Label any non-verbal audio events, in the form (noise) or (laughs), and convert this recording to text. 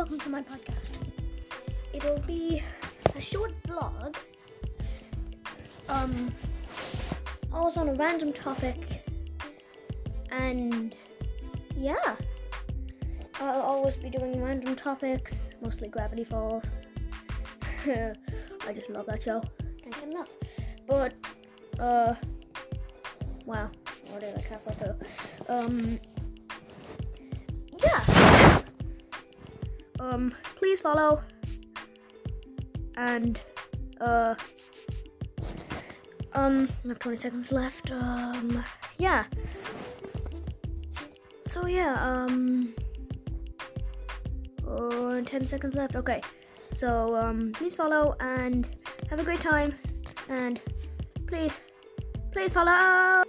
welcome to my podcast. It'll be a short vlog. Um, I was on a random topic, and yeah, I'll always be doing random topics, mostly Gravity Falls. (laughs) I just love that show. Can't get enough. But, uh, wow, what did I halfway through? Um, Um, please follow. And, uh, um, I have 20 seconds left. Um, yeah. So, yeah, um, uh, 10 seconds left. Okay. So, um, please follow and have a great time. And please, please follow.